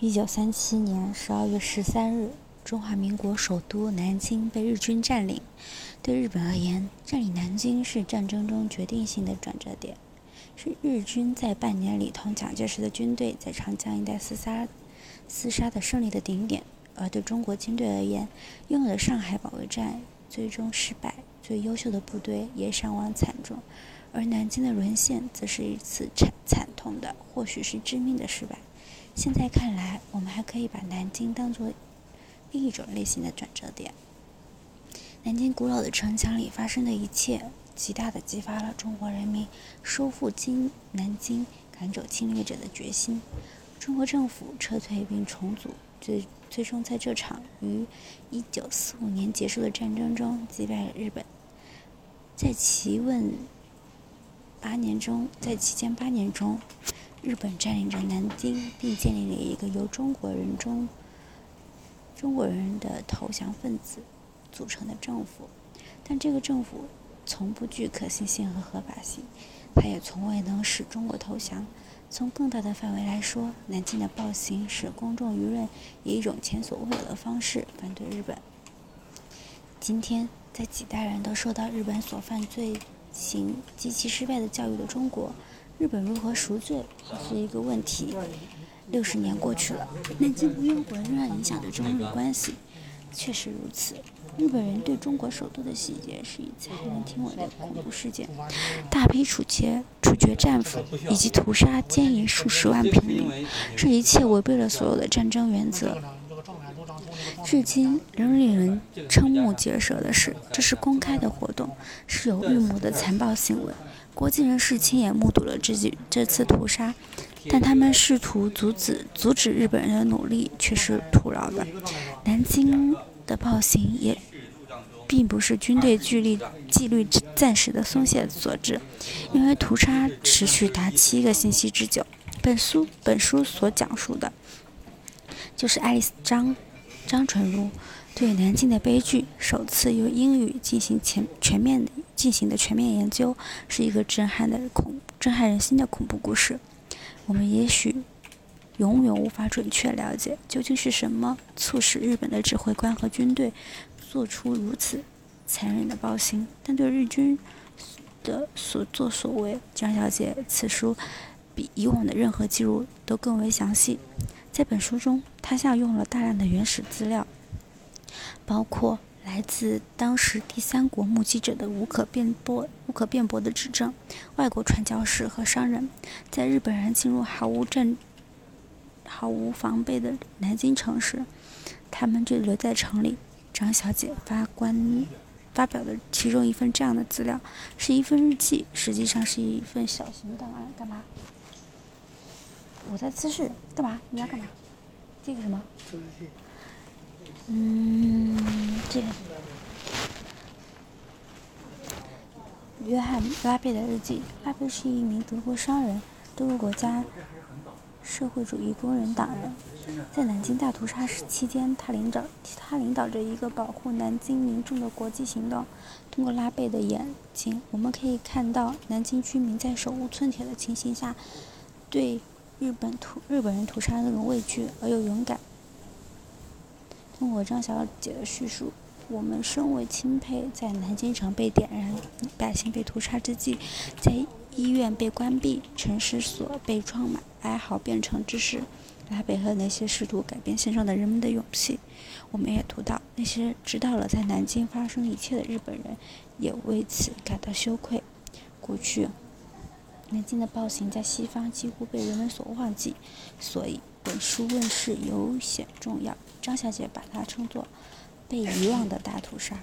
一九三七年十二月十三日，中华民国首都南京被日军占领。对日本而言，占领南京是战争中决定性的转折点，是日军在半年里同蒋介石的军队在长江一带厮杀、厮杀的胜利的顶点。而对中国军队而言，拥有的上海保卫战最终失败，最优秀的部队也伤亡惨重，而南京的沦陷则是一次惨惨痛的，或许是致命的失败。现在看来，我们还可以把南京当作另一种类型的转折点。南京古老的城墙里发生的一切，极大地激发了中国人民收复京南京、赶走侵略者的决心。中国政府撤退并重组，最最终在这场于1945年结束的战争中击败了日本。在其问八年中，在期间八年中。日本占领着南京，并建立了一个由中国人中中国人的投降分子组成的政府，但这个政府从不具可信性和合法性，它也从未能使中国投降。从更大的范围来说，南京的暴行使公众舆论以一种前所未有的方式反对日本。今天，在几代人都受到日本所犯罪行极其失败的教育的中国。日本如何赎罪是一个问题。六十年过去了，南京无缘无故仍然影响着中日关系，确实如此。日本人对中国首都的洗劫是一次骇人听闻的恐怖事件，大批处决处决战俘以及屠杀奸淫数十万平民，这一切违背了所有的战争原则。至今仍令人瞠目结舌的是，这是公开的活动，是有预谋的残暴行为。国际人士亲眼目睹了这几这次屠杀，但他们试图阻止阻止日本人的努力却是徒劳的。南京的暴行也并不是军队纪律纪律暂时的松懈所致，因为屠杀持续达七个星期之久。本书本书所讲述的，就是爱丽丝张张纯如。对南京的悲剧首次用英语进行全全面的进行的全面研究，是一个震撼的恐震撼人心的恐怖故事。我们也许永远无法准确了解究竟是什么促使日本的指挥官和军队做出如此残忍的暴行，但对日军的所作所为，张小姐此书比以往的任何记录都更为详细。在本书中，他下用了大量的原始资料。包括来自当时第三国目击者的无可辩驳、无可辩驳的指证，外国传教士和商人，在日本人进入毫无战、毫无防备的南京城时，他们就留在城里。张小姐发官发表的其中一份这样的资料，是一份日记，实际上是一份小型档案。干嘛？我在姿势。干嘛？你要干嘛？这个什么？嗯，这个约翰拉贝的日记。拉贝是一名德国商人，德国国家社会主义工人党人。在南京大屠杀时期间，他领导他领导着一个保护南京民众的国际行动。通过拉贝的眼睛，我们可以看到南京居民在手无寸铁的情形下，对日本屠日本人屠杀那种畏惧而又勇敢。通过张小姐的叙述，我们深为钦佩。在南京城被点燃、百姓被屠杀之际，在医院被关闭、城市所被装满哀嚎变成之时，拉贝和那些试图改变现状的人们的勇气。我们也读到那些知道了在南京发生一切的日本人，也为此感到羞愧。过去，南京的暴行在西方几乎被人们所忘记，所以本书问世尤显重要。张小姐把它称作“被遗忘的大屠杀”，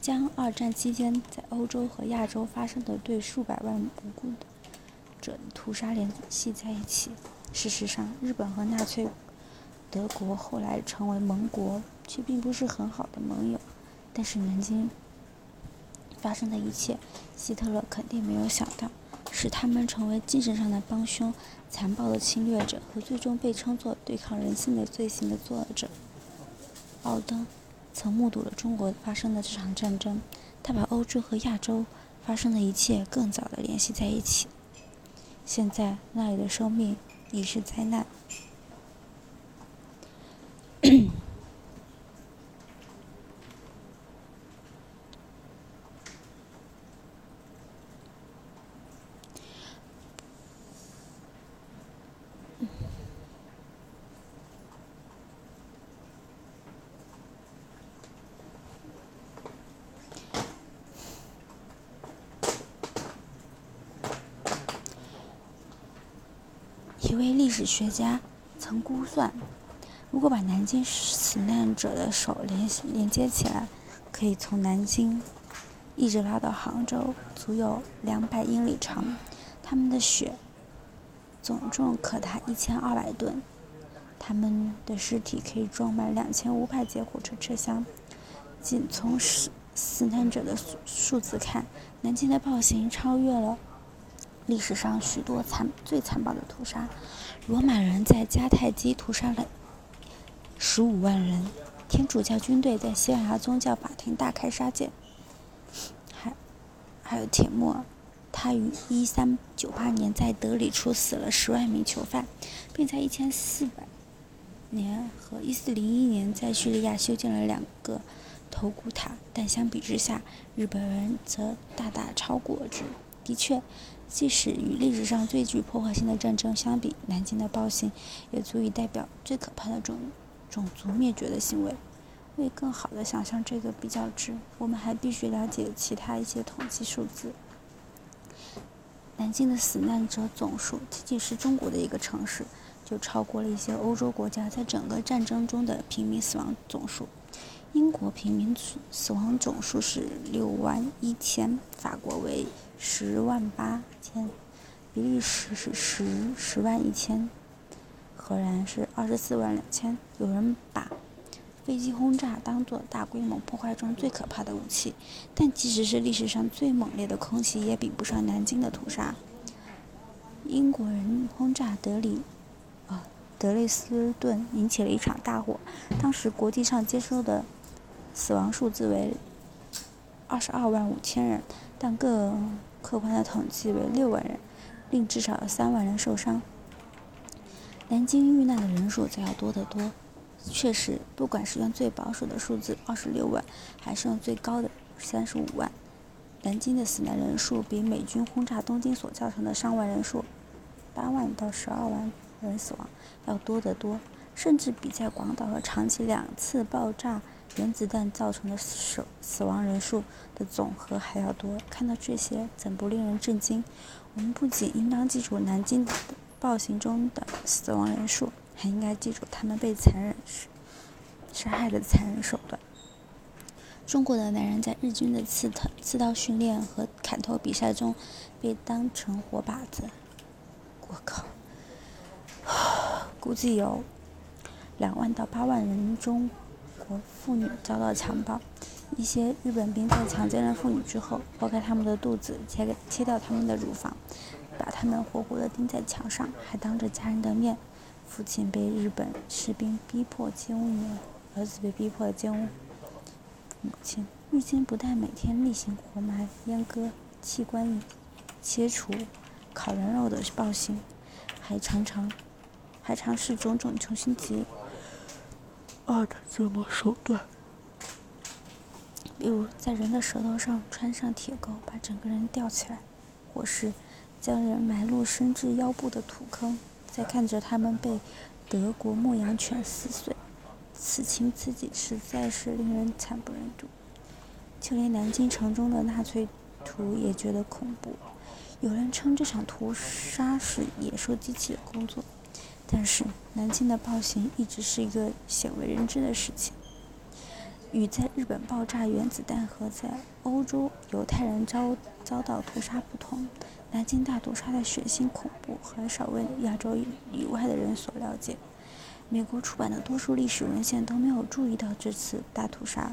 将二战期间在欧洲和亚洲发生的对数百万无辜者的屠杀联系在一起。事实上，日本和纳粹德国后来成为盟国，却并不是很好的盟友。但是南京发生的一切，希特勒肯定没有想到，使他们成为精神上的帮凶。残暴的侵略者和最终被称作对抗人性的罪行的作者奥登，曾目睹了中国发生的这场战争。他把欧洲和亚洲发生的一切更早的联系在一起。现在那里的生命已是灾难。一位历史学家曾估算，如果把南京死难者的手连连接起来，可以从南京一直拉到杭州，足有两百英里长。他们的血总重可达一千二百吨，他们的尸体可以装满两千五百节火车车厢。仅从死死难者的数字看，南京的暴行超越了历史上许多残最残暴的屠杀。罗马人在迦太基屠杀了十五万人，天主教军队在西班牙宗教法庭大开杀戒，还还有铁木尔。他于一三九八年在德里处死了十万名囚犯，并在一千四百年和一四零一年在叙利亚修建了两个头骨塔。但相比之下，日本人则大大超过之。的确，即使与历史上最具破坏性的战争相比，南京的暴行也足以代表最可怕的种种族灭绝的行为。为更好地想象这个比较值，我们还必须了解其他一些统计数字。南京的死难者总数，仅仅是中国的一个城市，就超过了一些欧洲国家在整个战争中的平民死亡总数。英国平民死亡总数是六万一千，法国为十万八千，比利时是十十万一千，荷兰是二十四万两千。有人把飞机轰炸当作大规模破坏中最可怕的武器，但即使是历史上最猛烈的空袭，也比不上南京的屠杀。英国人轰炸德里，啊，德累斯顿，引起了一场大火。当时国际上接收的死亡数字为二十二万五千人，但更客观的统计为六万人，另至少有三万人受伤。南京遇难的人数则要多得多。确实，不管是用最保守的数字二十六万，还是用最高的三十五万，南京的死难人数比美军轰炸东京所造成的伤亡人数八万到十二万人死亡要多得多，甚至比在广岛和长崎两次爆炸原子弹造成的死死亡人数的总和还要多。看到这些，怎不令人震惊？我们不仅应当记住南京暴行中的死亡人数。还应该记住他们被残忍杀害的残忍手段。中国的男人在日军的刺刀刺刀训练和砍头比赛中被当成活靶子。我靠！估计有两万到八万人中国妇女遭到强暴。一些日本兵在强奸了妇女之后，剖开她们的肚子，切切掉她们的乳房，把她们活活的钉在墙上，还当着家人的面。父亲被日本士兵逼迫奸污女儿，儿子被逼迫奸污母亲。日军不但每天例行活埋、阉割、器官切除、烤人肉的暴行，还常常还尝试种种穷凶极恶的折磨手段，比如在人的舌头上穿上铁钩，把整个人吊起来，或是将人埋入深至腰部的土坑。再看着他们被德国牧羊犬撕碎，此情此景实在是令人惨不忍睹。就连南京城中的纳粹徒也觉得恐怖。有人称这场屠杀是野兽机器的工作，但是南京的暴行一直是一个鲜为人知的事情。与在日本爆炸原子弹和在欧洲犹太人遭遭到屠杀不同。南京大屠杀的血腥恐怖很少为亚洲以外的人所了解。美国出版的多数历史文献都没有注意到这次大屠杀。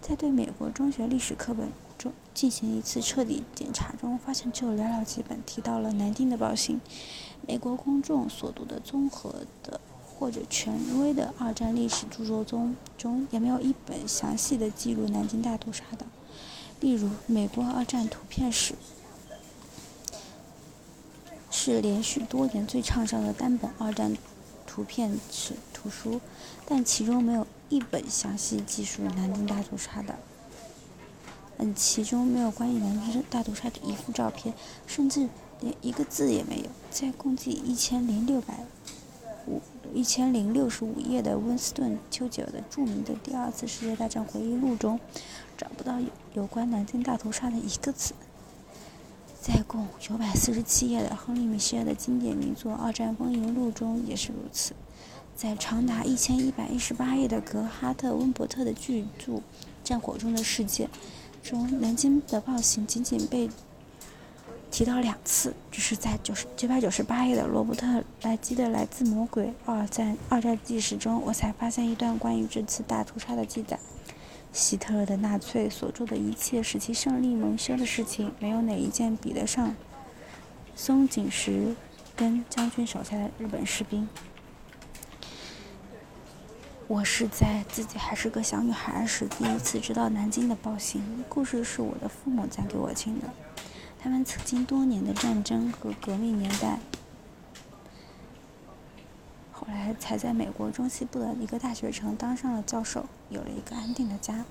在对美国中学历史课本中进行一次彻底检查中，发现只有寥寥几本提到了南京的暴行。美国公众所读的综合的或者权威的二战历史著作中，中也没有一本详细的记录南京大屠杀的。例如，《美国二战图片史》。是连续多年最畅销的单本二战图片史图书，但其中没有一本详细记述南京大屠杀的。嗯，其中没有关于南京大屠杀的一幅照片，甚至连一个字也没有。在共计一千零六百五一千零六十五页的温斯顿·丘吉尔的著名的第二次世界大战回忆录中，找不到有有关南京大屠杀的一个字。在共九百四十七页的亨利·米歇尔的经典名作《二战风云录》中也是如此。在长达一千一百一十八页的格哈特·温伯特的巨著《战火中的世界》中，南京的暴行仅仅被提到两次，只是在九十九百九十八页的罗伯特·莱基的《来自魔鬼二战二战纪实》中，我才发现一段关于这次大屠杀的记载。希特勒的纳粹所做的一切使其胜利蒙羞的事情，没有哪一件比得上松井石根将军手下的日本士兵。我是在自己还是个小女孩时第一次知道南京的暴行。故事是我的父母讲给我听的。他们曾经多年的战争和革命年代，后来才在美国中西部的一个大学城当上了教授，有了一个安定的家。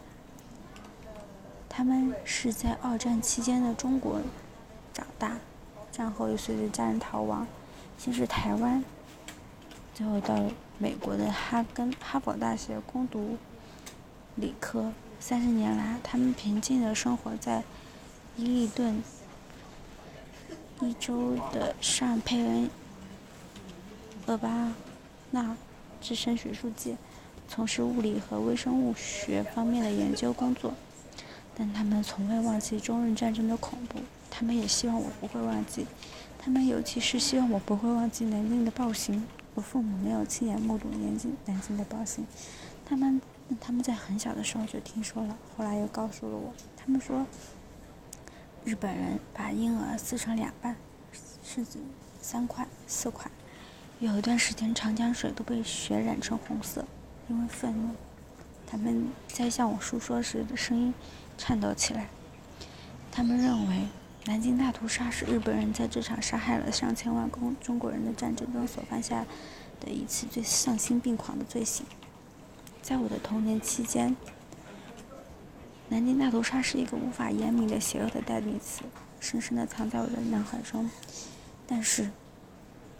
他们是在二战期间的中国长大，战后又随着家人逃亡，先是台湾，最后到。美国的哈根哈佛大学攻读理科，三十年来，他们平静地生活在伊利顿一州的上佩恩厄巴纳置身学术界，从事物理和微生物学方面的研究工作。但他们从未忘记中日战争的恐怖，他们也希望我不会忘记，他们尤其是希望我不会忘记南京的暴行。我父母没有亲眼目睹南京南京的暴行，他们他们在很小的时候就听说了，后来又告诉了我。他们说，日本人把婴儿撕成两半，柿子三块四块，有一段时间长江水都被血染成红色，因为愤怒。他们在向我诉说时的声音颤抖起来。他们认为。南京大屠杀是日本人在这场杀害了上千万公中国人的战争中所犯下的一次最丧心病狂的罪行。在我的童年期间，南京大屠杀是一个无法言明的邪恶的代名词，深深地藏在我的脑海中。但是，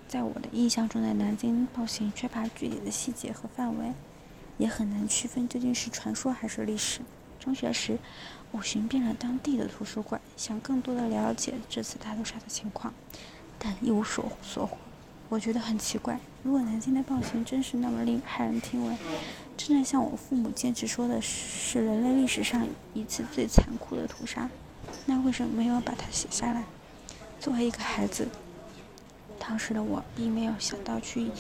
在我的印象中的南京暴行缺乏具体的细节和范围，也很难区分究竟是传说还是历史。中学时，我寻遍了当地的图书馆，想更多的了解这次大屠杀的情况，但一无所所获。我觉得很奇怪，如果南京的暴行真是那么令骇人听闻，真的像我父母坚持说的是人类历史上一次最残酷的屠杀，那为什么没有把它写下来？作为一个孩子，当时的我并没有想到去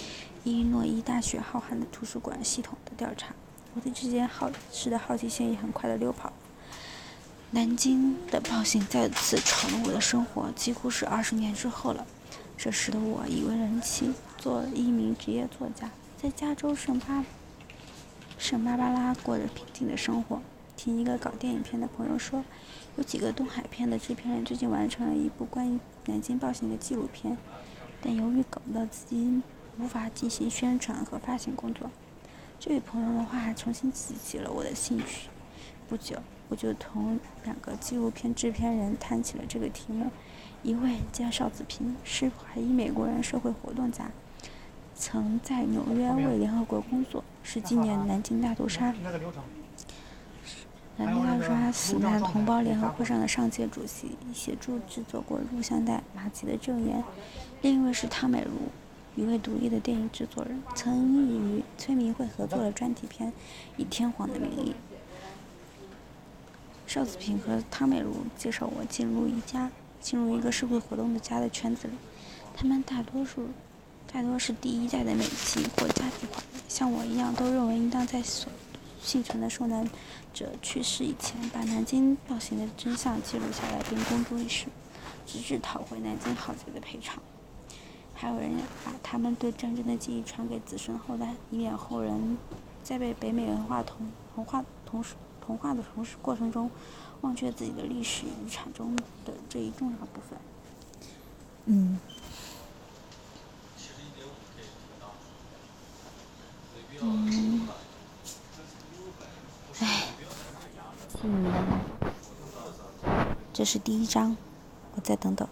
伊利诺伊大学浩瀚的图书馆系统的调查。我对这件好事的好奇心也很快的溜跑。南京的暴行再次闯入我的生活，几乎是二十年之后了。这时的我已为人妻，做一名职业作家，在加州圣巴圣巴巴拉过着平静的生活。听一个搞电影片的朋友说，有几个东海片的制片人最近完成了一部关于南京暴行的纪录片，但由于搞不到资金，无法进行宣传和发行工作。这位朋友的话还重新激起了我的兴趣。不久，我就同两个纪录片制片人谈起了这个题目。一位叫邵子平，是华裔美国人社会活动家，曾在纽约为联合国工作，是今年南京大屠杀南京大屠杀死难同胞联合会上的上届主席，协助制作过录像带《马吉的证言》。另一位是汤美如。一位独立的电影制作人，曾与崔明慧合作了专题片《以天皇的名义》。邵子平和汤美如介绍我进入一家进入一个社会活动的家的圈子里，他们大多数大多是第一代的美籍或家庭华人，像我一样，都认为应当在所幸存的受难者去世以前，把南京暴行的真相记录下来并公诸于世，直至讨回南京浩劫的赔偿。还有人把他们对战争的记忆传给子孙后代，以免后人在被北美文化同同化同时同化的同时过程中，忘却自己的历史遗产中的这一重要部分。嗯。嗯。唉。嗯。这是第一章，我再等等。